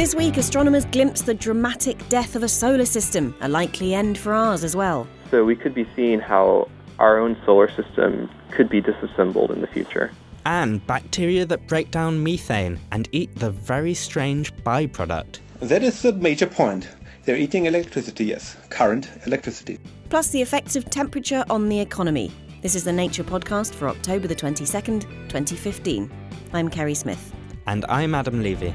This week, astronomers glimpse the dramatic death of a solar system, a likely end for ours as well. So we could be seeing how our own solar system could be disassembled in the future. And bacteria that break down methane and eat the very strange byproduct. That is the major point. They're eating electricity, yes, current electricity. Plus, the effects of temperature on the economy. This is the Nature podcast for October the 22nd, 2015. I'm Kerry Smith. And I'm Adam Levy.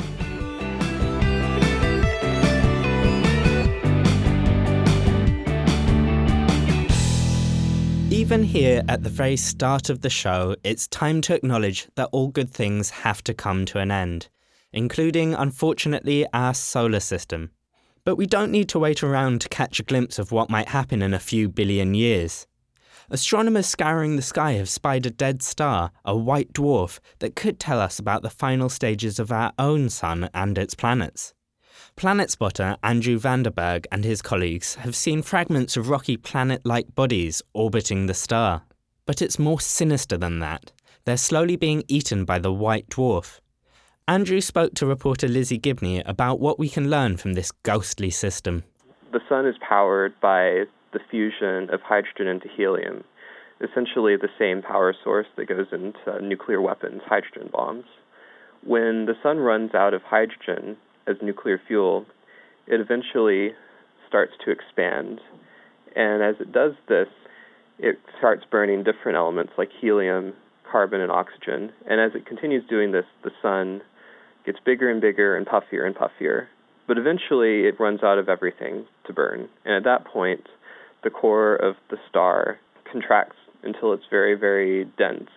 Even here at the very start of the show, it's time to acknowledge that all good things have to come to an end, including, unfortunately, our solar system. But we don't need to wait around to catch a glimpse of what might happen in a few billion years. Astronomers scouring the sky have spied a dead star, a white dwarf, that could tell us about the final stages of our own sun and its planets. Planet spotter Andrew Vanderburg and his colleagues have seen fragments of rocky planet like bodies orbiting the star. But it's more sinister than that. They're slowly being eaten by the white dwarf. Andrew spoke to reporter Lizzie Gibney about what we can learn from this ghostly system. The sun is powered by the fusion of hydrogen into helium, essentially the same power source that goes into nuclear weapons, hydrogen bombs. When the sun runs out of hydrogen, as nuclear fuel, it eventually starts to expand. And as it does this, it starts burning different elements like helium, carbon, and oxygen. And as it continues doing this, the sun gets bigger and bigger and puffier and puffier. But eventually, it runs out of everything to burn. And at that point, the core of the star contracts until it's very, very dense.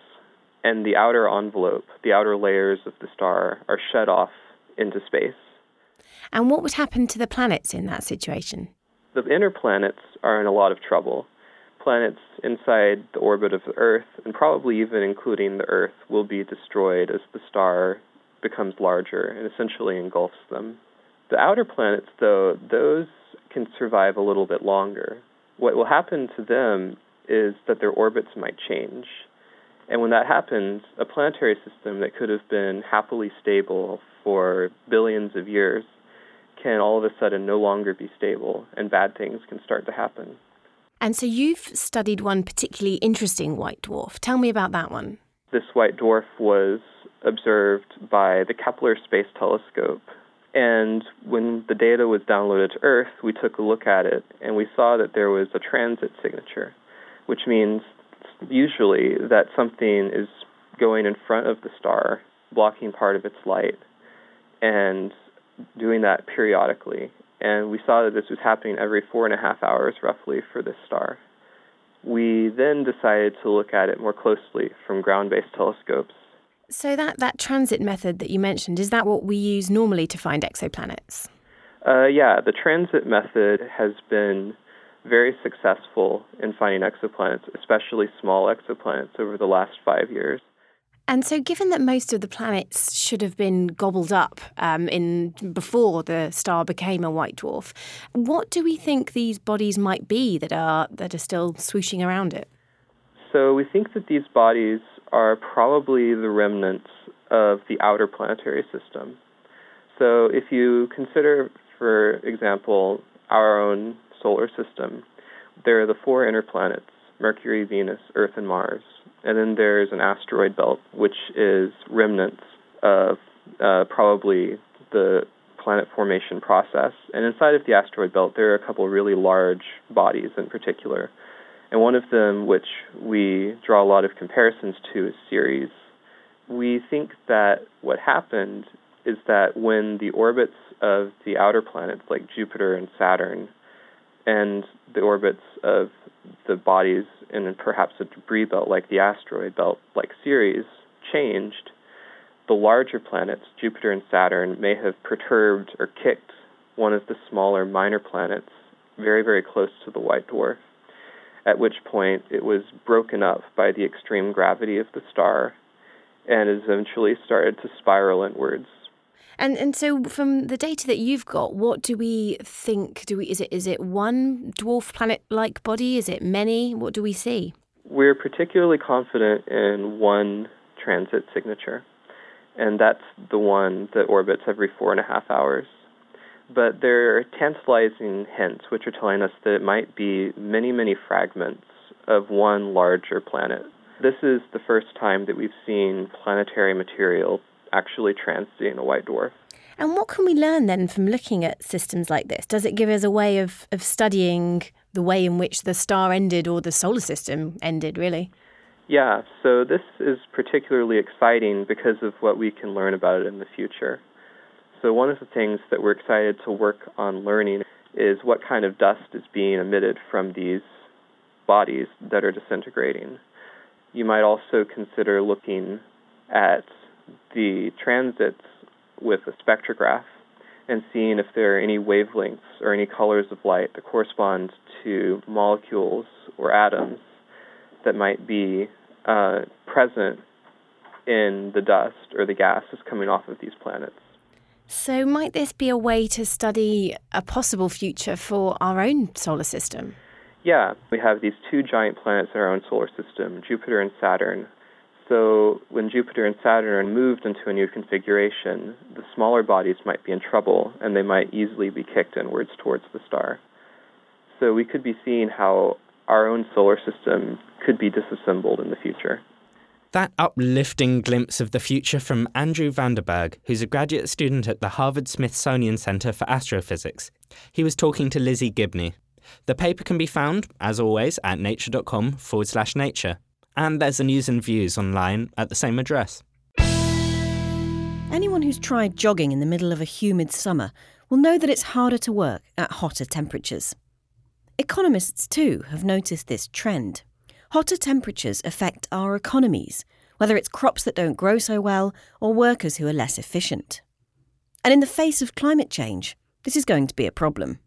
And the outer envelope, the outer layers of the star, are shed off into space. And what would happen to the planets in that situation? The inner planets are in a lot of trouble. Planets inside the orbit of the Earth, and probably even including the Earth, will be destroyed as the star becomes larger and essentially engulfs them. The outer planets, though, those can survive a little bit longer. What will happen to them is that their orbits might change. And when that happens, a planetary system that could have been happily stable for billions of years can all of a sudden no longer be stable and bad things can start to happen. And so you've studied one particularly interesting white dwarf. Tell me about that one. This white dwarf was observed by the Kepler Space Telescope. And when the data was downloaded to Earth, we took a look at it and we saw that there was a transit signature, which means usually that something is going in front of the star, blocking part of its light. And doing that periodically. And we saw that this was happening every four and a half hours roughly for this star. We then decided to look at it more closely from ground based telescopes. So, that, that transit method that you mentioned, is that what we use normally to find exoplanets? Uh, yeah, the transit method has been very successful in finding exoplanets, especially small exoplanets, over the last five years. And so, given that most of the planets should have been gobbled up um, in before the star became a white dwarf, what do we think these bodies might be that are that are still swooshing around it? So we think that these bodies are probably the remnants of the outer planetary system. So if you consider, for example, our own solar system, there are the four inner planets Mercury, Venus, Earth, and Mars. And then there's an asteroid belt, which is remnants of uh, probably the planet formation process. And inside of the asteroid belt, there are a couple really large bodies in particular. And one of them, which we draw a lot of comparisons to, is Ceres. We think that what happened is that when the orbits of the outer planets like Jupiter and Saturn and the orbits of the bodies in perhaps a debris belt like the asteroid belt, like Ceres, changed, the larger planets, Jupiter and Saturn, may have perturbed or kicked one of the smaller minor planets very, very close to the white dwarf, at which point it was broken up by the extreme gravity of the star and eventually started to spiral inwards and and so from the data that you've got, what do we think? Do we is it is it one dwarf planet like body? Is it many? What do we see? We're particularly confident in one transit signature, and that's the one that orbits every four and a half hours. but there are tantalizing hints which are telling us that it might be many, many fragments of one larger planet. This is the first time that we've seen planetary material actually transiting a white dwarf. And what can we learn then from looking at systems like this? Does it give us a way of, of studying the way in which the star ended or the solar system ended, really? Yeah, so this is particularly exciting because of what we can learn about it in the future. So, one of the things that we're excited to work on learning is what kind of dust is being emitted from these bodies that are disintegrating. You might also consider looking at the transits with a spectrograph and seeing if there are any wavelengths or any colors of light that correspond to molecules or atoms that might be uh, present in the dust or the gases coming off of these planets. So, might this be a way to study a possible future for our own solar system? Yeah, we have these two giant planets in our own solar system, Jupiter and Saturn. So, when Jupiter and Saturn are moved into a new configuration, the smaller bodies might be in trouble and they might easily be kicked inwards towards the star. So, we could be seeing how our own solar system could be disassembled in the future. That uplifting glimpse of the future from Andrew Vanderburg, who's a graduate student at the Harvard Smithsonian Center for Astrophysics. He was talking to Lizzie Gibney. The paper can be found, as always, at nature.com forward slash nature. And there's a news and views online at the same address. Anyone who's tried jogging in the middle of a humid summer will know that it's harder to work at hotter temperatures. Economists, too, have noticed this trend. Hotter temperatures affect our economies, whether it's crops that don't grow so well or workers who are less efficient. And in the face of climate change, this is going to be a problem.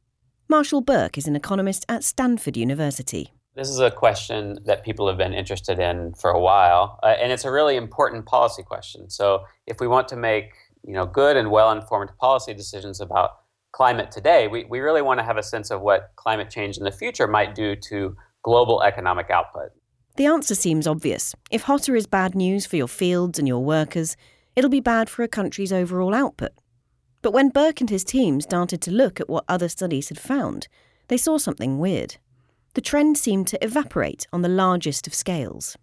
Marshall Burke is an economist at Stanford University. This is a question that people have been interested in for a while, uh, and it's a really important policy question. So, if we want to make you know good and well-informed policy decisions about climate today, we, we really want to have a sense of what climate change in the future might do to global economic output. The answer seems obvious. If hotter is bad news for your fields and your workers, it'll be bad for a country's overall output. But when Burke and his team started to look at what other studies had found, they saw something weird. The trend seemed to evaporate on the largest of scales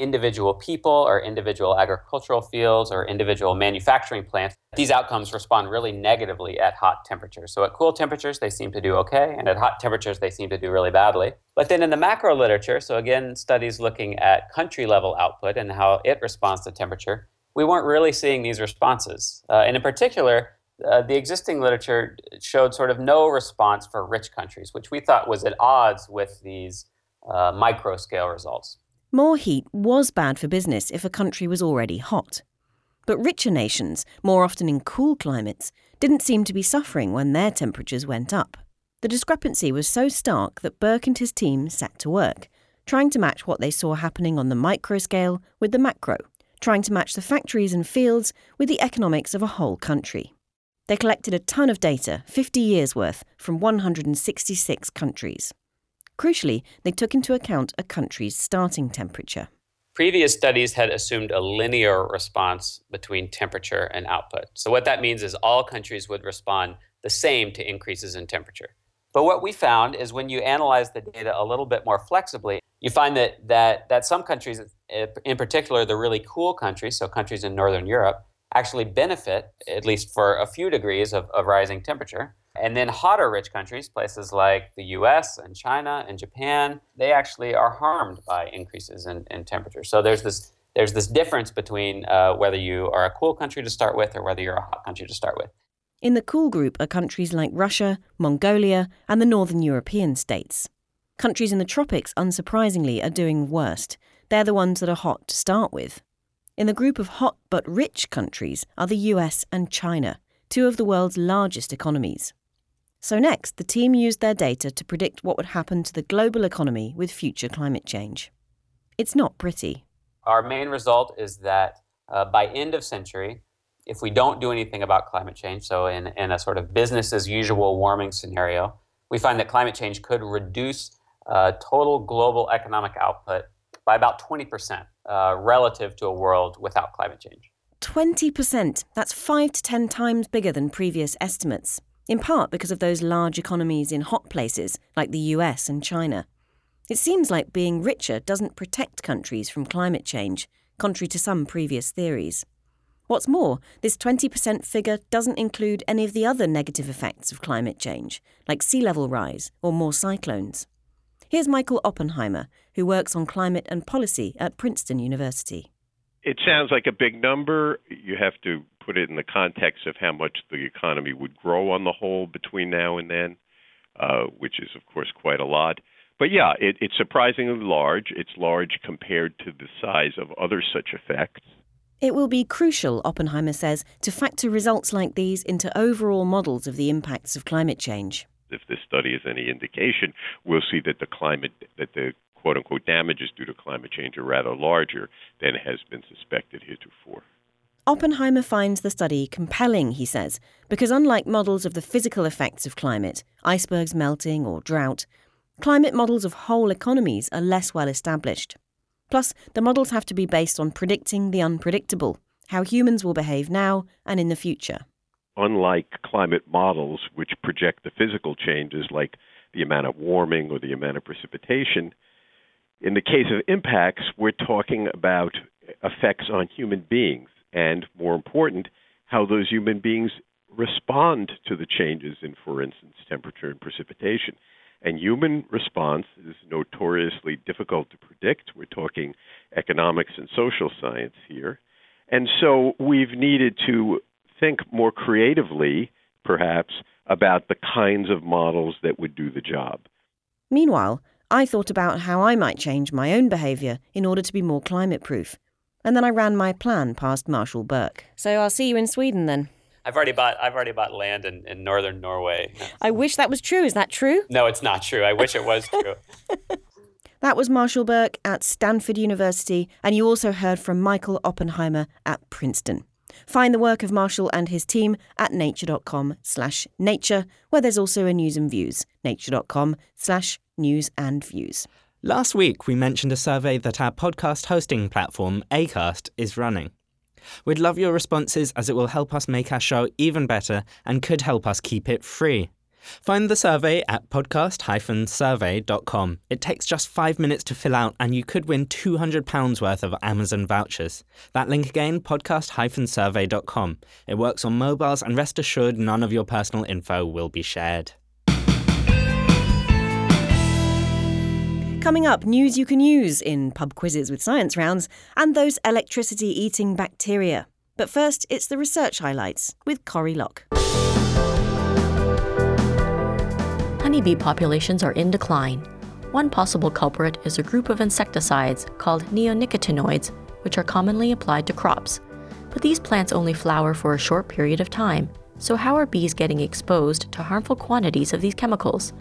individual people or individual agricultural fields or individual manufacturing plants, these outcomes respond really negatively at hot temperatures. So at cool temperatures, they seem to do okay, and at hot temperatures, they seem to do really badly. But then in the macro literature, so again, studies looking at country level output and how it responds to temperature, we weren't really seeing these responses. Uh, and in particular, uh, the existing literature showed sort of no response for rich countries, which we thought was at odds with these uh, micro scale results. More heat was bad for business if a country was already hot. But richer nations, more often in cool climates, didn't seem to be suffering when their temperatures went up. The discrepancy was so stark that Burke and his team set to work, trying to match what they saw happening on the micro scale with the macro, trying to match the factories and fields with the economics of a whole country. They collected a ton of data, 50 years worth, from 166 countries. Crucially, they took into account a country's starting temperature. Previous studies had assumed a linear response between temperature and output. So, what that means is all countries would respond the same to increases in temperature. But what we found is when you analyze the data a little bit more flexibly, you find that, that, that some countries, in particular the really cool countries, so countries in Northern Europe, actually benefit, at least for a few degrees of, of rising temperature. And then hotter rich countries, places like the US and China and Japan, they actually are harmed by increases in, in temperature. So there's this there's this difference between uh, whether you are a cool country to start with or whether you're a hot country to start with. In the cool group are countries like Russia, Mongolia, and the northern European states. Countries in the tropics, unsurprisingly, are doing worst. They're the ones that are hot to start with. In the group of hot but rich countries are the US and China, two of the world's largest economies. So, next, the team used their data to predict what would happen to the global economy with future climate change. It's not pretty. Our main result is that uh, by end of century, if we don't do anything about climate change, so in, in a sort of business as usual warming scenario, we find that climate change could reduce uh, total global economic output by about 20% uh, relative to a world without climate change. 20%. That's 5 to 10 times bigger than previous estimates. in part because of those large economies in hot places like the US and China. It seems like being richer doesn't protect countries from climate change, contrary to some previous theories. What's more, this 20% figure doesn't include any of the other negative effects of climate change, like sea level rise or more cyclones. Here's Michael Oppenheimer, who works on climate and policy at Princeton University. It sounds like a big number. You have to put it in the context of how much the economy would grow on the whole between now and then, uh, which is, of course, quite a lot. But yeah, it, it's surprisingly large. It's large compared to the size of other such effects. It will be crucial, Oppenheimer says, to factor results like these into overall models of the impacts of climate change if this study is any indication, we'll see that the climate, that the quote unquote damages due to climate change are rather larger than has been suspected heretofore. Oppenheimer finds the study compelling, he says, because unlike models of the physical effects of climate, icebergs melting or drought, climate models of whole economies are less well established. Plus, the models have to be based on predicting the unpredictable, how humans will behave now and in the future unlike climate models, which project the physical changes like the amount of warming or the amount of precipitation, in the case of impacts, we're talking about effects on human beings, and more important, how those human beings respond to the changes in, for instance, temperature and precipitation. And human response is notoriously difficult to predict. We're talking economics and social science here. And so we've needed to think more creatively, perhaps, about the kinds of models that would do the job. Meanwhile, I thought about how I might change my own behaviour in order to be more climate proof. And then I ran my plan past Marshall Burke. So I'll see you in Sweden then. I've already bought I've already bought land in, in northern Norway. I wish that was true. Is that true? No, it's not true. I wish it was true. that was Marshall Burke at Stanford University, and you also heard from Michael Oppenheimer at Princeton. Find the work of Marshall and his team at nature.com slash nature, where there's also a news and views, nature.com slash news and views. Last week, we mentioned a survey that our podcast hosting platform, Acast, is running. We'd love your responses as it will help us make our show even better and could help us keep it free. Find the survey at podcast-survey.com. It takes just five minutes to fill out, and you could win £200 worth of Amazon vouchers. That link again, podcast-survey.com. It works on mobiles, and rest assured, none of your personal info will be shared. Coming up, news you can use in pub quizzes with science rounds, and those electricity eating bacteria. But first, it's the research highlights with Corie Lok. Honeybee populations are in decline. One possible culprit is a group of insecticides called neonicotinoids, which are commonly applied to crops. But these plants only flower for a short period of time, so how are bees getting exposed to harmful quantities of these chemicals?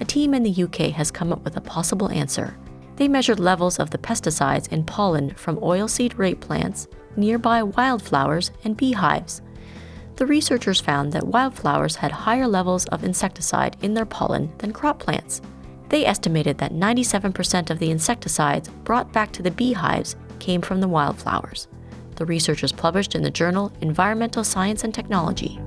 A team in the UK has come up with a possible answer. They measured levels of the pesticides in pollen from oilseed rape plants, nearby wildflowers, and beehives the researchers found that wildflowers had higher levels of insecticide in their pollen than crop plants. They estimated that 97% of the insecticides brought back to the beehives came from the wildflowers. The researchers published in the journal Environmental Science and Technology.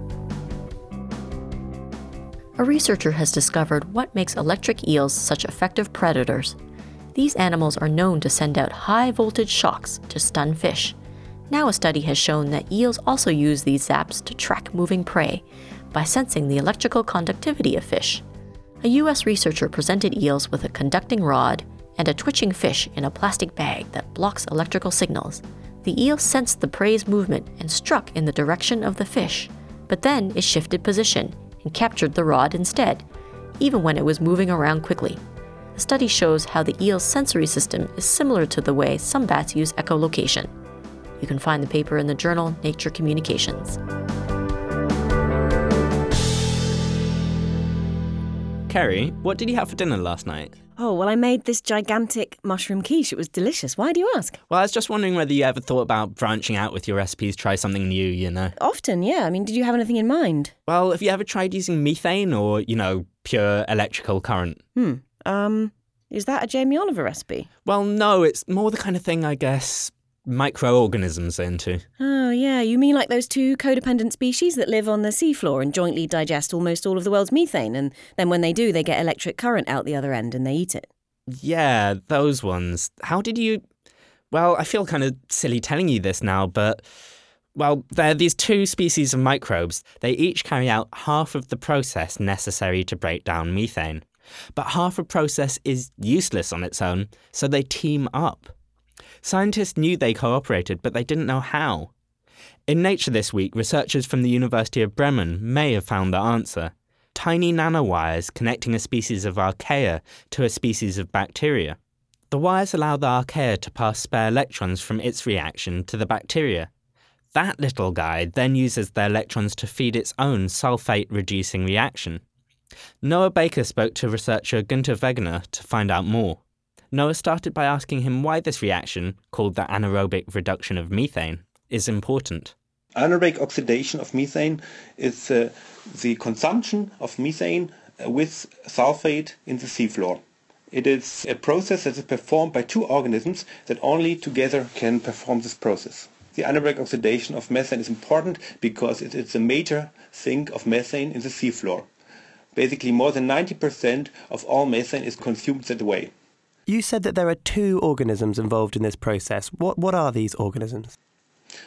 A researcher has discovered what makes electric eels such effective predators. These animals are known to send out high voltage shocks to stun fish. Now, a study has shown that eels also use these zaps to track moving prey by sensing the electrical conductivity of fish. A US researcher presented eels with a conducting rod and a twitching fish in a plastic bag that blocks electrical signals. The eel sensed the prey's movement and struck in the direction of the fish, but then it shifted position and captured the rod instead, even when it was moving around quickly. The study shows how the eel's sensory system is similar to the way some bats use echolocation. You can find the paper in the journal Nature Communications. Kerry, what did you have for dinner last night? Oh, well, I made this gigantic mushroom quiche. It was delicious. Why do you ask? Well, I was just wondering whether you ever thought about branching out with your recipes, try something new, you know? Often, yeah. I mean, did you have anything in mind? Well, have you ever tried using methane or, you know, pure electrical current? Hmm. Um, is that a Jamie Oliver recipe? Well, no, it's more the kind of thing, I guess, microorganisms into. Oh, yeah. You mean like those two codependent species that live on the seafloor and jointly digest almost all of the world's methane, and then when they do, they get electric current out the other end and they eat it? Yeah, those ones. How did you. Well, I feel kind of silly telling you this now, but. Well, there are these two species of microbes. They each carry out half of the process necessary to break down methane. But half a process is useless on its own, so they team up. Scientists knew they cooperated, but they didn't know how. In Nature this week, researchers from the University of Bremen may have found the answer tiny nanowires connecting a species of archaea to a species of bacteria. The wires allow the archaea to pass spare electrons from its reaction to the bacteria. That little guy then uses the electrons to feed its own sulfate reducing reaction. Noah Baker spoke to researcher Günter Wegener to find out more. Noah started by asking him why this reaction, called the anaerobic reduction of methane, is important. Anaerobic oxidation of methane is uh, the consumption of methane uh, with sulfate in the seafloor. It is a process that is performed by two organisms that only together can perform this process. The anaerobic oxidation of methane is important because it is a major sink of methane in the seafloor. Basically, more than 90% of all methane is consumed that way. You said that there are two organisms involved in this process. What, what are these organisms?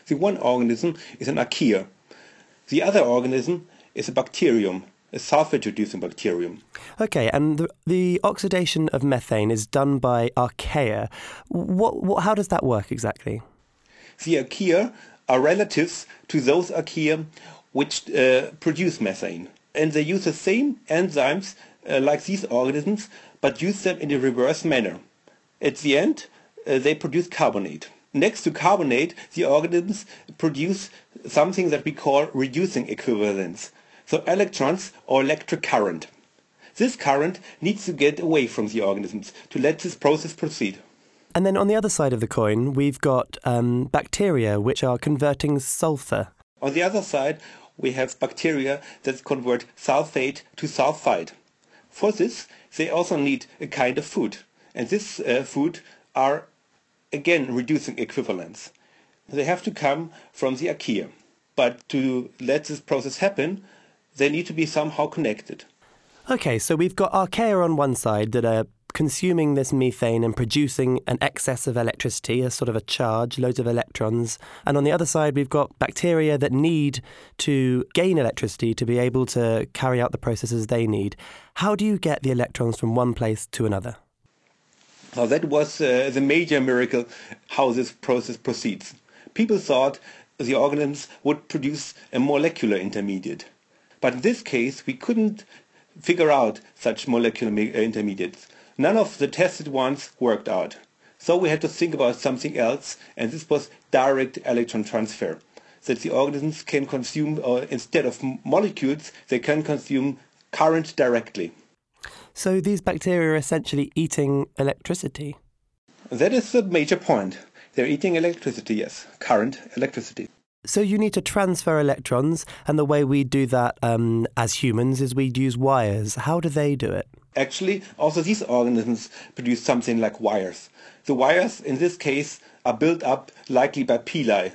The one organism is an archaea. The other organism is a bacterium, a sulfate reducing bacterium. Okay, and the, the, oxidation of methane is done by archaea. What, what, how does that work exactly? The archaea are relatives to those archaea which uh, produce methane and they use the same enzymes uh, like these organisms, but use them in a reverse manner. At the end, uh, they produce carbonate. Next to carbonate, the organisms produce something that we call reducing equivalents, so electrons or electric current. This current needs to get away from the organisms to let this process proceed. And then on the other side of the coin, we've got um, bacteria which are converting sulfur. On the other side, we have bacteria that convert sulfate to sulfide. For this, they also need a kind of food. And this uh, food are, again, reducing equivalents. They have to come from the archaea. But to let this process happen, they need to be somehow connected. Okay, so we've got archaea on one side that are consuming this methane and producing an excess of electricity, a sort of a charge, loads of electrons. And on the other side, we've got bacteria that need to gain electricity to be able to carry out the processes they need. How do you get the electrons from one place to another? Well, that was uh, the major miracle how this process proceeds. People thought the organisms would produce a molecular intermediate. But in this case, we couldn't figure out such molecular intermediates none of the tested ones worked out. So we had to think about something else, and this was direct electron transfer. That the organisms can consume, or instead of molecules, they can consume current directly. So these bacteria are essentially eating electricity? That is the major point. They're eating electricity, yes, current electricity. So you need to transfer electrons, and the way we do that um, as humans is we use wires. How do they do it? Actually, also these organisms produce something like wires. The wires, in this case, are built up likely by pili.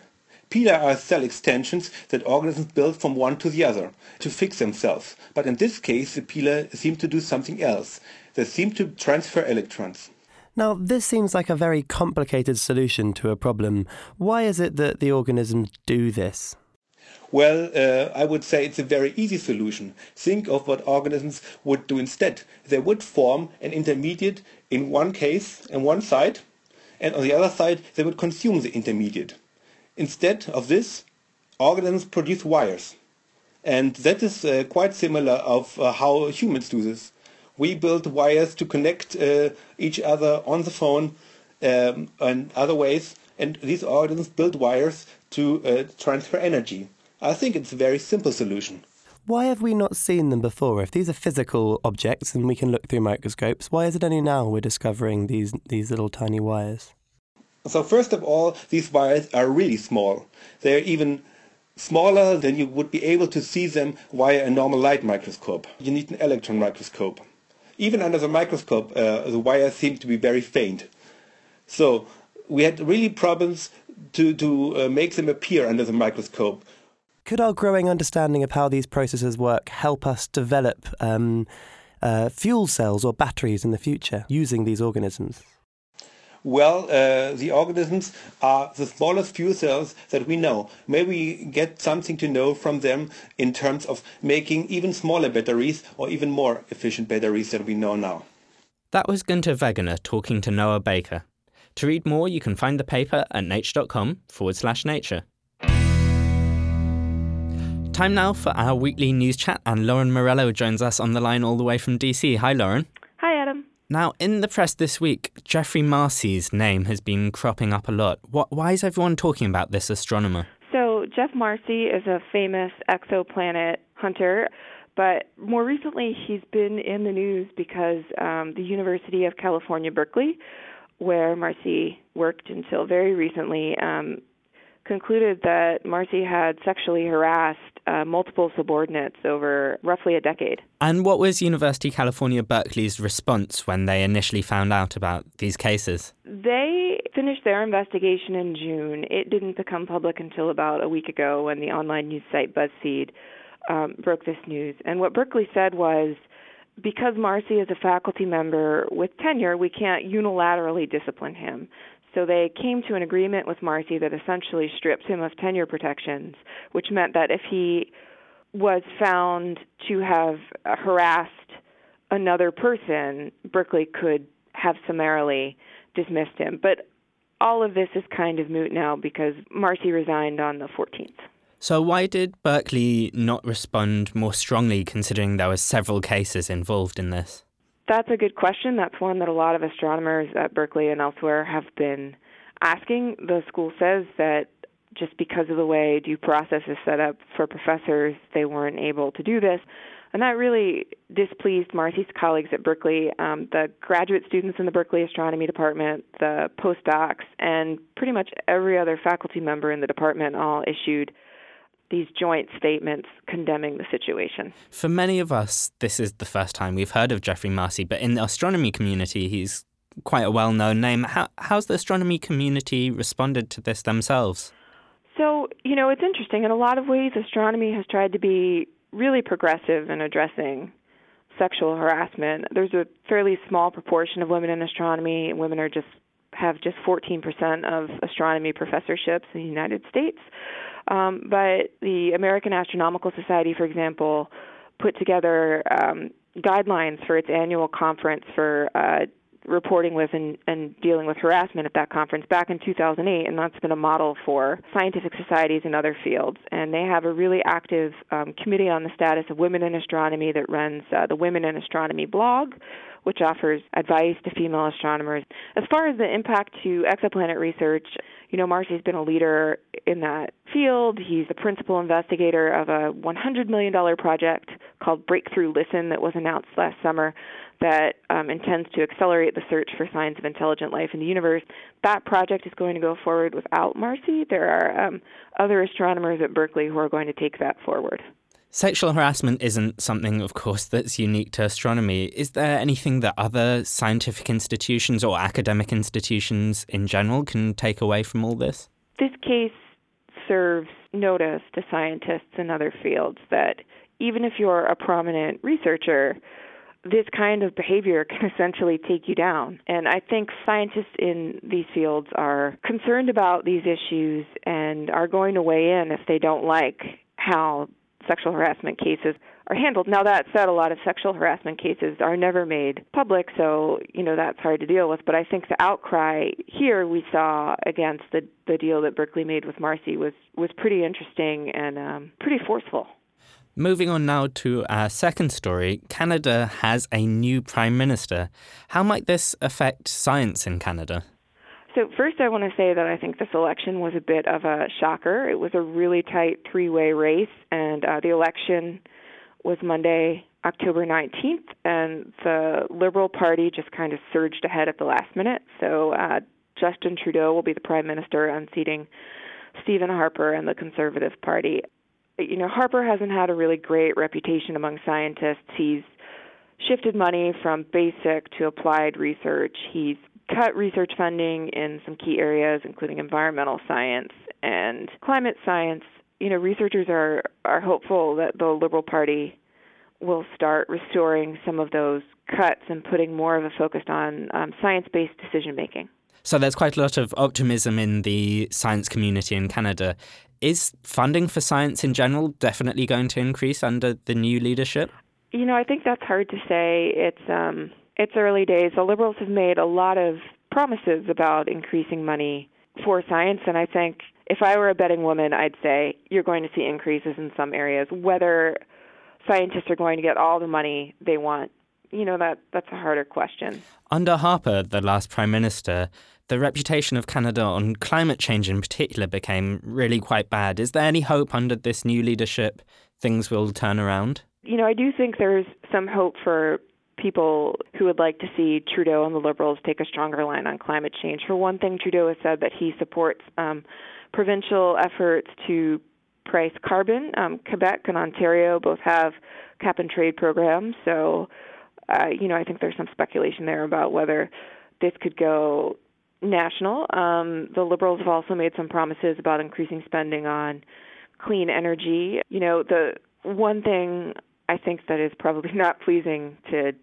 Pili are cell extensions that organisms build from one to the other to fix themselves. But in this case, the pili seem to do something else. They seem to transfer electrons. Now, this seems like a very complicated solution to a problem. Why is it that the organisms do this? Well, uh, I would say it's a very easy solution. Think of what organisms would do instead. They would form an intermediate in one case, on one side, and on the other side, they would consume the intermediate. Instead of this, organisms produce wires. And that is uh, quite similar of uh, how humans do this we build wires to connect uh, each other on the phone um, and other ways. And these organisms build wires to uh, transfer energy. I think it's a very simple solution. Why have we not seen them before? If these are physical objects and we can look through microscopes, why is it only now we're discovering these, these little tiny wires? So, first of all, these wires are really small. They're even smaller than you would be able to see them via a normal light microscope. You need an electron microscope. Even under the microscope, uh, the wires seemed to be very faint. So we had really problems to, to uh, make them appear under the microscope. Could our growing understanding of how these processes work help us develop um, uh, fuel cells or batteries in the future using these organisms? Well, uh, the organisms are the smallest fuel cells that we know. Maybe we get something to know from them in terms of making even smaller batteries or even more efficient batteries than we know now. That was Gunter Wegener talking to Noah Baker. To read more, you can find the paper at nature.com forward slash nature. Time now for our weekly news chat, and Lauren Morello joins us on the line all the way from DC. Hi, Lauren. Now, in the press this week, Geoffrey Marcy's name has been cropping up a lot. What, why is everyone talking about this astronomer? So, Jeff Marcy is a famous exoplanet hunter, but more recently he's been in the news because um, the University of California, Berkeley, where Marcy worked until very recently, um, concluded that Marcy had sexually harassed uh, multiple subordinates over roughly a decade. And what was University of California Berkeley's response when they initially found out about these cases? They finished their investigation in June. It didn't become public until about a week ago when the online news site BuzzFeed um, broke this news. And what Berkeley said was because Marcy is a faculty member with tenure, we can't unilaterally discipline him. So they came to an agreement with Marcy that essentially stripped him of tenure protections, which meant that if he was found to have harassed another person, Berkeley could have summarily dismissed him. But all of this is kind of moot now because Marcy resigned on the 14th. So why did Berkeley not respond more strongly considering there were several cases involved in this? That's a good question. That's one that a lot of astronomers at Berkeley and elsewhere have been asking. The school says that just because of the way due process is set up for professors, they weren't able to do this. And that really displeased Marcy's colleagues at Berkeley, um, the graduate students in the Berkeley Astronomy Department, the postdocs, and pretty much every other faculty member in the department all issued these joint statements condemning the situation. For many of us, this is the first time we've heard of Geoffrey Marcy, but in the astronomy community, he's quite a well known name. How, how's the astronomy community responded to this themselves? So, you know, it's interesting. In a lot of ways, astronomy has tried to be really progressive in addressing sexual harassment. There's a fairly small proportion of women in astronomy. Women are just have just 14% of astronomy professorships in the United States. Um, but the American Astronomical Society, for example, put together um, guidelines for its annual conference for uh, reporting with and, and dealing with harassment at that conference back in 2008, and that's been a model for scientific societies in other fields. And they have a really active um, committee on the status of women in astronomy that runs uh, the Women in Astronomy blog, which offers advice to female astronomers. As far as the impact to exoplanet research, you know, Marcy's been a leader in that field. He's the principal investigator of a $100 million project called Breakthrough Listen that was announced last summer that um, intends to accelerate the search for signs of intelligent life in the universe. That project is going to go forward without Marcy. There are um, other astronomers at Berkeley who are going to take that forward. Sexual harassment isn't something, of course, that's unique to astronomy. Is there anything that other scientific institutions or academic institutions in general can take away from all this? This case serves notice to scientists in other fields that even if you're a prominent researcher, this kind of behavior can essentially take you down. And I think scientists in these fields are concerned about these issues and are going to weigh in if they don't like how sexual harassment cases are handled. Now that said, a lot of sexual harassment cases are never made public, so you know that's hard to deal with. But I think the outcry here we saw against the the deal that Berkeley made with Marcy was was pretty interesting and um, pretty forceful. Moving on now to our second story, Canada has a new prime minister. How might this affect science in Canada? So, first, I want to say that I think this election was a bit of a shocker. It was a really tight three way race, and uh, the election was Monday, October 19th, and the Liberal Party just kind of surged ahead at the last minute. So, uh, Justin Trudeau will be the prime minister, unseating Stephen Harper and the Conservative Party. You know, Harper hasn't had a really great reputation among scientists. He's shifted money from basic to applied research. He's cut research funding in some key areas, including environmental science and climate science. You know, researchers are are hopeful that the Liberal Party will start restoring some of those cuts and putting more of a focus on um, science-based decision making. So there's quite a lot of optimism in the science community in Canada. Is funding for science in general definitely going to increase under the new leadership? You know, I think that's hard to say. It's um, it's early days. The Liberals have made a lot of promises about increasing money for science, and I think if I were a betting woman, I'd say you're going to see increases in some areas. Whether scientists are going to get all the money they want, you know, that that's a harder question. Under Harper, the last prime minister, the reputation of Canada on climate change in particular became really quite bad. Is there any hope under this new leadership things will turn around? You know, I do think there's some hope for people who would like to see Trudeau and the Liberals take a stronger line on climate change. For one thing, Trudeau has said that he supports um, provincial efforts to price carbon. Um, Quebec and Ontario both have cap and trade programs, so uh, you know I think there's some speculation there about whether this could go national. Um, the Liberals have also made some promises about increasing spending on clean energy. You know, the one thing I think that is probably not pleasing to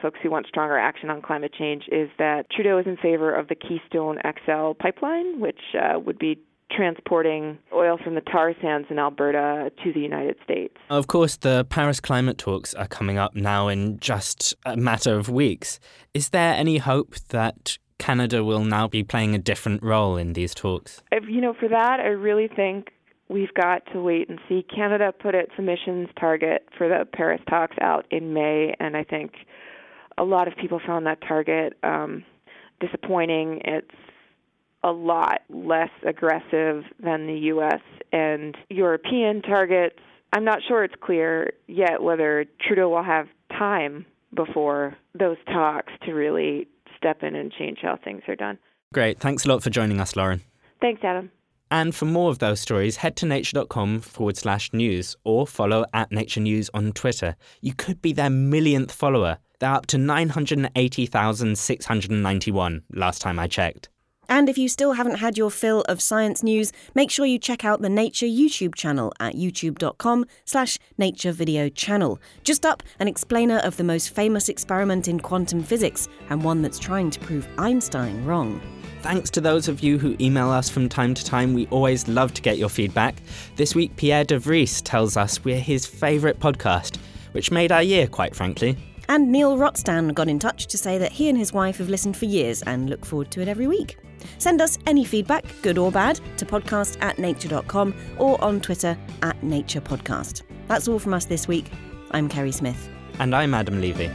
folks who want stronger action on climate change is that Trudeau is in favor of the Keystone XL pipeline, which uh, would be transporting oil from the tar sands in Alberta to the United States. Of course, the Paris climate talks are coming up now in just a matter of weeks. Is there any hope that Canada will now be playing a different role in these talks? You know, for that, I really think we've got to wait and see. Canada put its emissions target for the Paris talks out in May, and I think a lot of people found that target um, disappointing. It's a lot less aggressive than the U.S. and European targets. I'm not sure it's clear yet whether Trudeau will have time before those talks to really step in and change how things are done. Great. Thanks a lot for joining us, Lauren. Thanks, Adam. And for more of those stories, head to nature.com forward slash news or follow at Nature News on Twitter. You could be their millionth follower. They're up to 980,691 last time I checked. And if you still haven't had your fill of science news, make sure you check out the Nature YouTube channel at youtube.com slash nature video channel. Just up, an explainer of the most famous experiment in quantum physics and one that's trying to prove Einstein wrong. Thanks to those of you who email us from time to time. We always love to get your feedback. This week, Pierre de Vries tells us we're his favourite podcast, which made our year, quite frankly. And Neil Rotstan got in touch to say that he and his wife have listened for years and look forward to it every week. Send us any feedback, good or bad, to podcast at nature.com or on Twitter at naturepodcast. That's all from us this week. I'm Kerry Smith. And I'm Adam Levy.